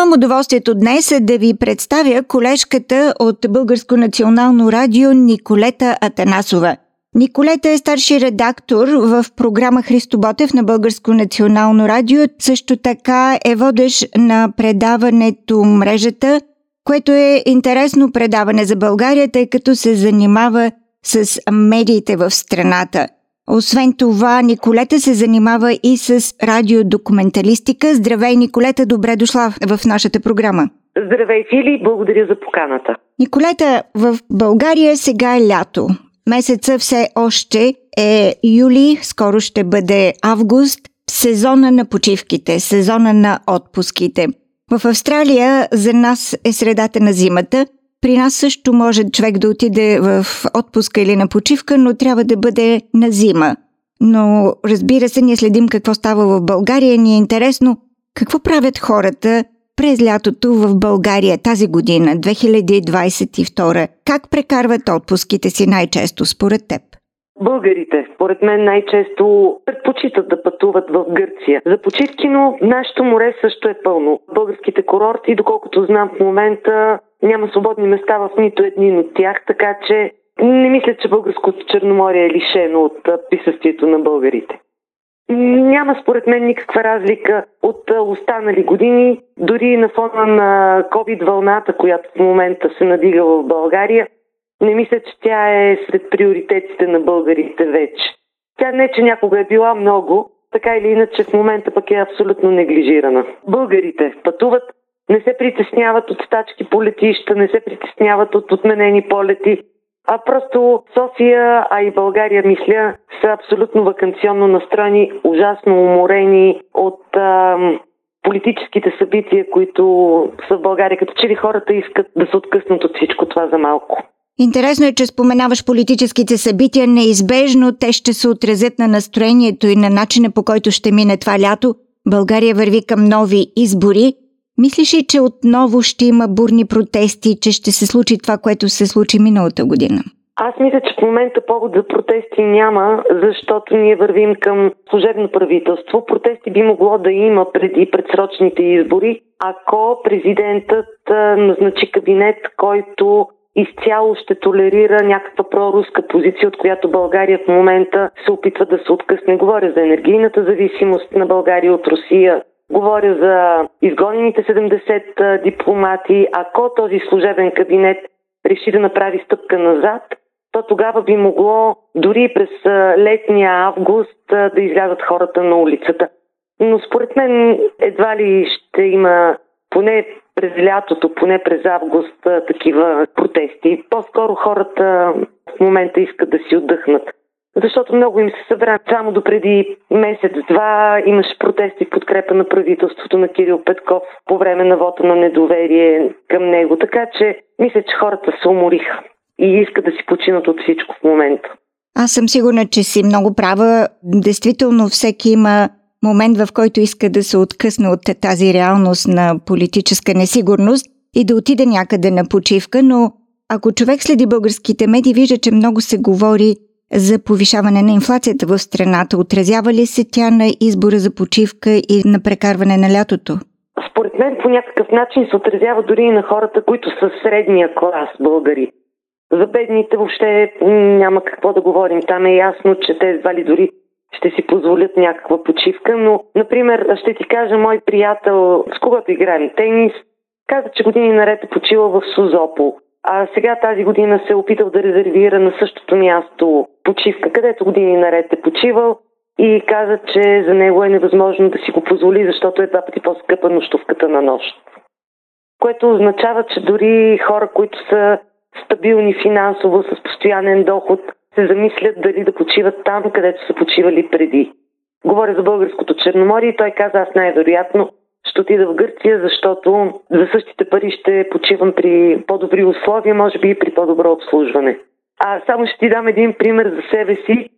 Имам удоволствието днес да ви представя колежката от Българско национално радио Николета Атанасова. Николета е старши редактор в програма Христо Ботев на Българско национално радио. Също така е водещ на предаването Мрежата, което е интересно предаване за България, тъй като се занимава с медиите в страната – освен това, Николета се занимава и с радиодокументалистика. Здравей, Николета, добре дошла в нашата програма. Здравей, Фили, благодаря за поканата. Николета, в България сега е лято. Месеца все още е юли, скоро ще бъде август, сезона на почивките, сезона на отпуските. В Австралия за нас е средата на зимата – при нас също може човек да отиде в отпуска или на почивка, но трябва да бъде на зима. Но разбира се, ние следим какво става в България. Ни е интересно какво правят хората през лятото в България тази година, 2022. Как прекарват отпуските си най-често според теб? Българите, според мен, най-често предпочитат да пътуват в Гърция за почивки, но нашето море също е пълно. Българските курорти, доколкото знам в момента, няма свободни места в нито един от тях, така че не мисля, че българското Черноморие е лишено от присъствието на българите. Няма според мен никаква разлика от останали години, дори на фона на COVID вълната, която в момента се надига в България. Не мисля, че тя е сред приоритетите на българите вече. Тя не, че някога е била много, така или иначе в момента пък е абсолютно неглижирана. Българите пътуват не се притесняват от стачки по летища, не се притесняват от отменени полети, а просто София, а и България, мисля, са абсолютно вакансионно настроени, ужасно уморени от а, политическите събития, които са в България. Като че ли хората искат да се откъснат от всичко това за малко. Интересно е, че споменаваш политическите събития. Неизбежно те ще се отразят на настроението и на начина по който ще мине това лято. България върви към нови избори. Мислиш ли, че отново ще има бурни протести, че ще се случи това, което се случи миналата година? Аз мисля, че в момента повод за протести няма, защото ние вървим към служебно правителство. Протести би могло да има преди предсрочните избори, ако президентът назначи кабинет, който изцяло ще толерира някаква проруска позиция, от която България в момента се опитва да се откъсне. Говоря за енергийната зависимост на България от Русия, Говоря за изгонените 70 дипломати. Ако този служебен кабинет реши да направи стъпка назад, то тогава би могло дори през летния август да излязат хората на улицата. Но според мен едва ли ще има поне през лятото, поне през август такива протести. По-скоро хората в момента искат да си отдъхнат защото много им се събра. Само до преди месец-два имаше протести в подкрепа на правителството на Кирил Петков по време на вота на недоверие към него. Така че мисля, че хората се умориха и искат да си починат от всичко в момента. Аз съм сигурна, че си много права. Действително всеки има момент, в който иска да се откъсне от тази реалност на политическа несигурност и да отиде някъде на почивка, но ако човек следи българските медии, вижда, че много се говори за повишаване на инфлацията в страната. Отразява ли се тя на избора за почивка и на прекарване на лятото? Според мен по някакъв начин се отразява дори и на хората, които са средния клас българи. За бедните въобще няма какво да говорим. Там е ясно, че те едва ли дори ще си позволят някаква почивка, но, например, ще ти кажа, мой приятел, с когото играем тенис, каза, че години наред е почила в Сузопол. А сега тази година се е опитал да резервира на същото място почивка, където години наред е почивал и каза, че за него е невъзможно да си го позволи, защото е два пъти по-скъпа нощувката на нощ. Което означава, че дори хора, които са стабилни финансово, с постоянен доход, се замислят дали да почиват там, където са почивали преди. Говоря за българското Черноморие и той каза, аз най-вероятно ще отида в Гърция, защото за същите пари ще почивам при по-добри условия, може би и при по-добро обслужване. А само ще ти дам един пример за себе си.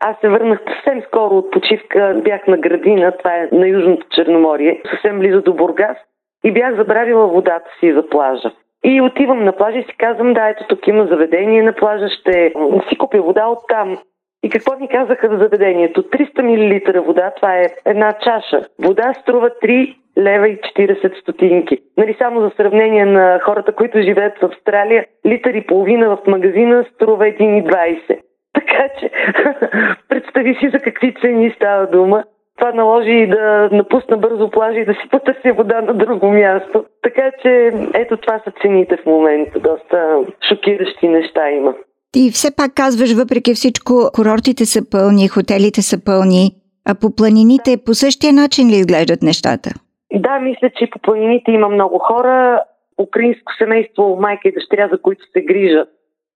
Аз се върнах съвсем скоро от почивка, бях на градина, това е на Южното Черноморие, съвсем близо до Бургас и бях забравила водата си за плажа. И отивам на плажа и си казвам, да, ето тук има заведение на плажа, ще си купя вода от там. И какво ми казаха за заведението? 300 мл вода, това е една чаша. Вода струва 3 лева и 40 стотинки. Нали, само за сравнение на хората, които живеят в Австралия, литър и половина в магазина струва 1,20. Така че представи си за какви цени става дума. Това наложи да напусна бързо плажа и да си потърся вода на друго място. Така че ето това са цените в момента. Доста шокиращи неща има. И все пак казваш, въпреки всичко, курортите са пълни, хотелите са пълни, а по планините по същия начин ли изглеждат нещата? Да, мисля, че по планините има много хора. Украинско семейство, майка и дъщеря, за които се грижат.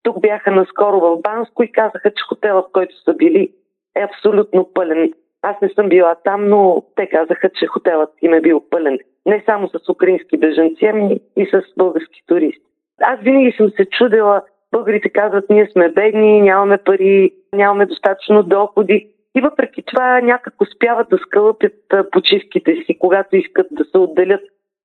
Тук бяха наскоро в Банско и казаха, че хотела, в който са били, е абсолютно пълен. Аз не съм била там, но те казаха, че хотелът им е бил пълен. Не само с украински бежанци, ами и с български туристи. Аз винаги съм се чудила, българите казват, ние сме бедни, нямаме пари, нямаме достатъчно доходи. И въпреки това някак успяват да скълъпят почивките си, когато искат да се отделят.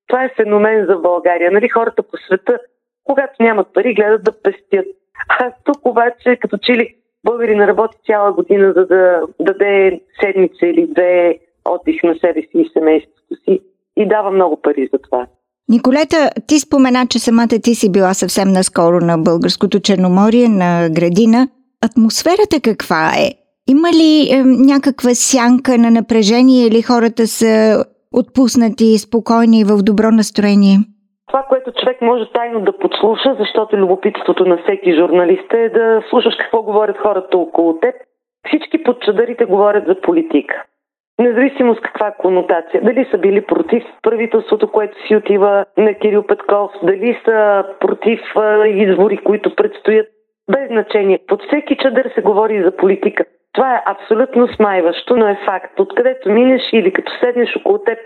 Това е феномен за България. Нали, хората по света, когато нямат пари, гледат да пестят. А тук обаче, като че ли българина работи цяла година, за да даде седмица или две отдих на себе си и семейството си и дава много пари за това. Николета, ти спомена, че самата ти си била съвсем наскоро на Българското Черноморие, на градина. Атмосферата каква е? Има ли е, някаква сянка на напрежение или хората са отпуснати, спокойни и в добро настроение? Това, което човек може тайно да подслуша, защото любопитството на всеки журналист е да слушаш какво говорят хората около теб. Всички подчадарите говорят за политика. Независимо с каква конотация. Дали са били против правителството, което си отива на Кирил Петков, дали са против избори, които предстоят. Без значение. Под всеки чадър се говори за политика. Това е абсолютно смайващо, но е факт. Откъдето минеш или като седнеш около теб,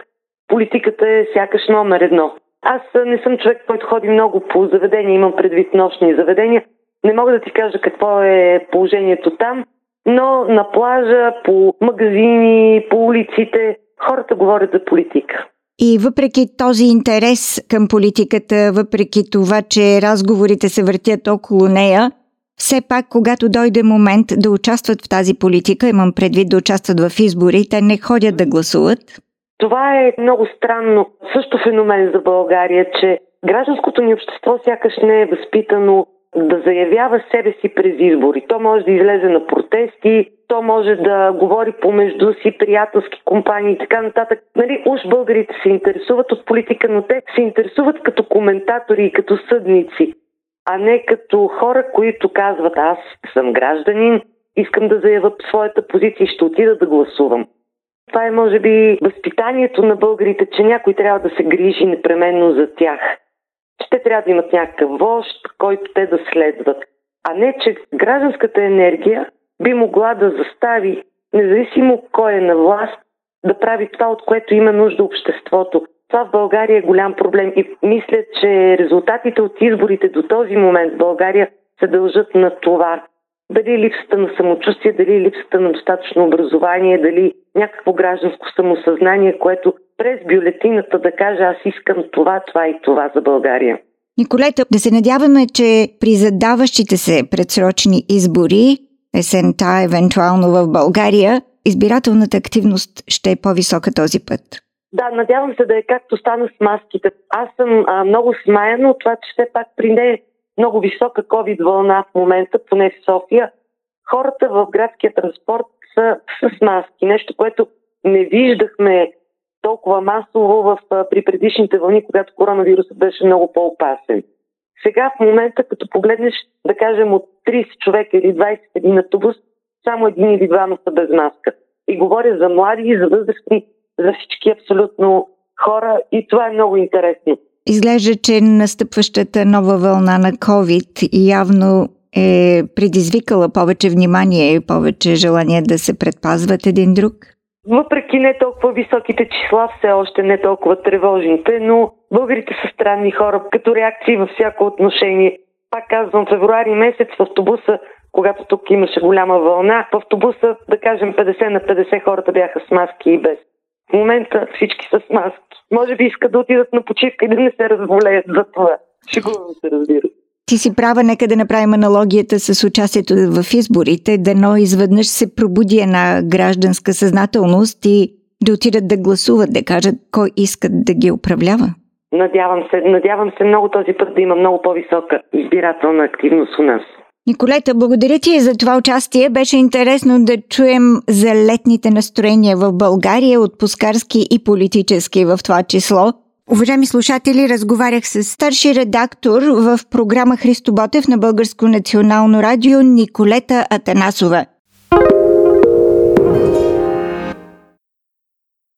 политиката е сякаш номер едно. Аз не съм човек, който ходи много по заведения, имам предвид нощни заведения. Не мога да ти кажа какво е положението там, но на плажа, по магазини, по улиците, хората говорят за политика. И въпреки този интерес към политиката, въпреки това, че разговорите се въртят около нея, все пак, когато дойде момент да участват в тази политика, имам предвид да участват в избори, те не ходят да гласуват. Това е много странно. Също феномен за България, че гражданското ни общество сякаш не е възпитано да заявява себе си през избори. То може да излезе на протести, то може да говори помежду си, приятелски компании и така нататък. Нали, уж българите се интересуват от политика, но те се интересуват като коментатори и като съдници, а не като хора, които казват аз съм гражданин, искам да заявя своята позиция и ще отида да гласувам. Това е, може би, възпитанието на българите, че някой трябва да се грижи непременно за тях. Че те трябва да имат някакъв вожд, който те да следват. А не, че гражданската енергия би могла да застави, независимо кой е на власт, да прави това, от което има нужда обществото. Това в България е голям проблем и мисля, че резултатите от изборите до този момент в България се дължат на това дали липсата на самочувствие, дали липсата на достатъчно образование, дали някакво гражданско самосъзнание, което през бюлетината да каже аз искам това, това и това за България. Николета, да се надяваме, че при задаващите се предсрочни избори, есента, евентуално в България, избирателната активност ще е по-висока този път. Да, надявам се да е както стана с маските. Аз съм а, много смаяна от това, че все пак при нея много висока COVID вълна в момента, поне в София, хората в градския транспорт са с маски. Нещо, което не виждахме толкова масово в, при предишните вълни, когато коронавирусът беше много по-опасен. Сега в момента, като погледнеш, да кажем, от 30 човека или 20 един автобус, само един или двама са без маска. И говоря за млади и за възрастни, за всички абсолютно хора и това е много интересно. Изглежда, че настъпващата нова вълна на COVID явно е предизвикала повече внимание и повече желание да се предпазват един друг? Въпреки не толкова високите числа, все още не толкова тревожните, но българите са странни хора, като реакции във всяко отношение. Пак казвам, февруари месец в автобуса, когато тук имаше голяма вълна, в автобуса, да кажем, 50 на 50 хората бяха с маски и без. В момента всички с маски. Може би искат да отидат на почивка и да не се разболеят за това. Шегувам се, разбира ти си права, нека да направим аналогията с участието в изборите. Дано изведнъж се пробуди една гражданска съзнателност и да отидат да гласуват, да кажат кой искат да ги управлява? Надявам се, надявам се много този път да има много по-висока избирателна активност у нас. Николета, благодаря ти за това участие. Беше интересно да чуем за летните настроения в България, отпускарски и политически в това число. Уважаеми слушатели, разговарях с старши редактор в програма Христо Ботев на Българско национално радио Николета Атанасова.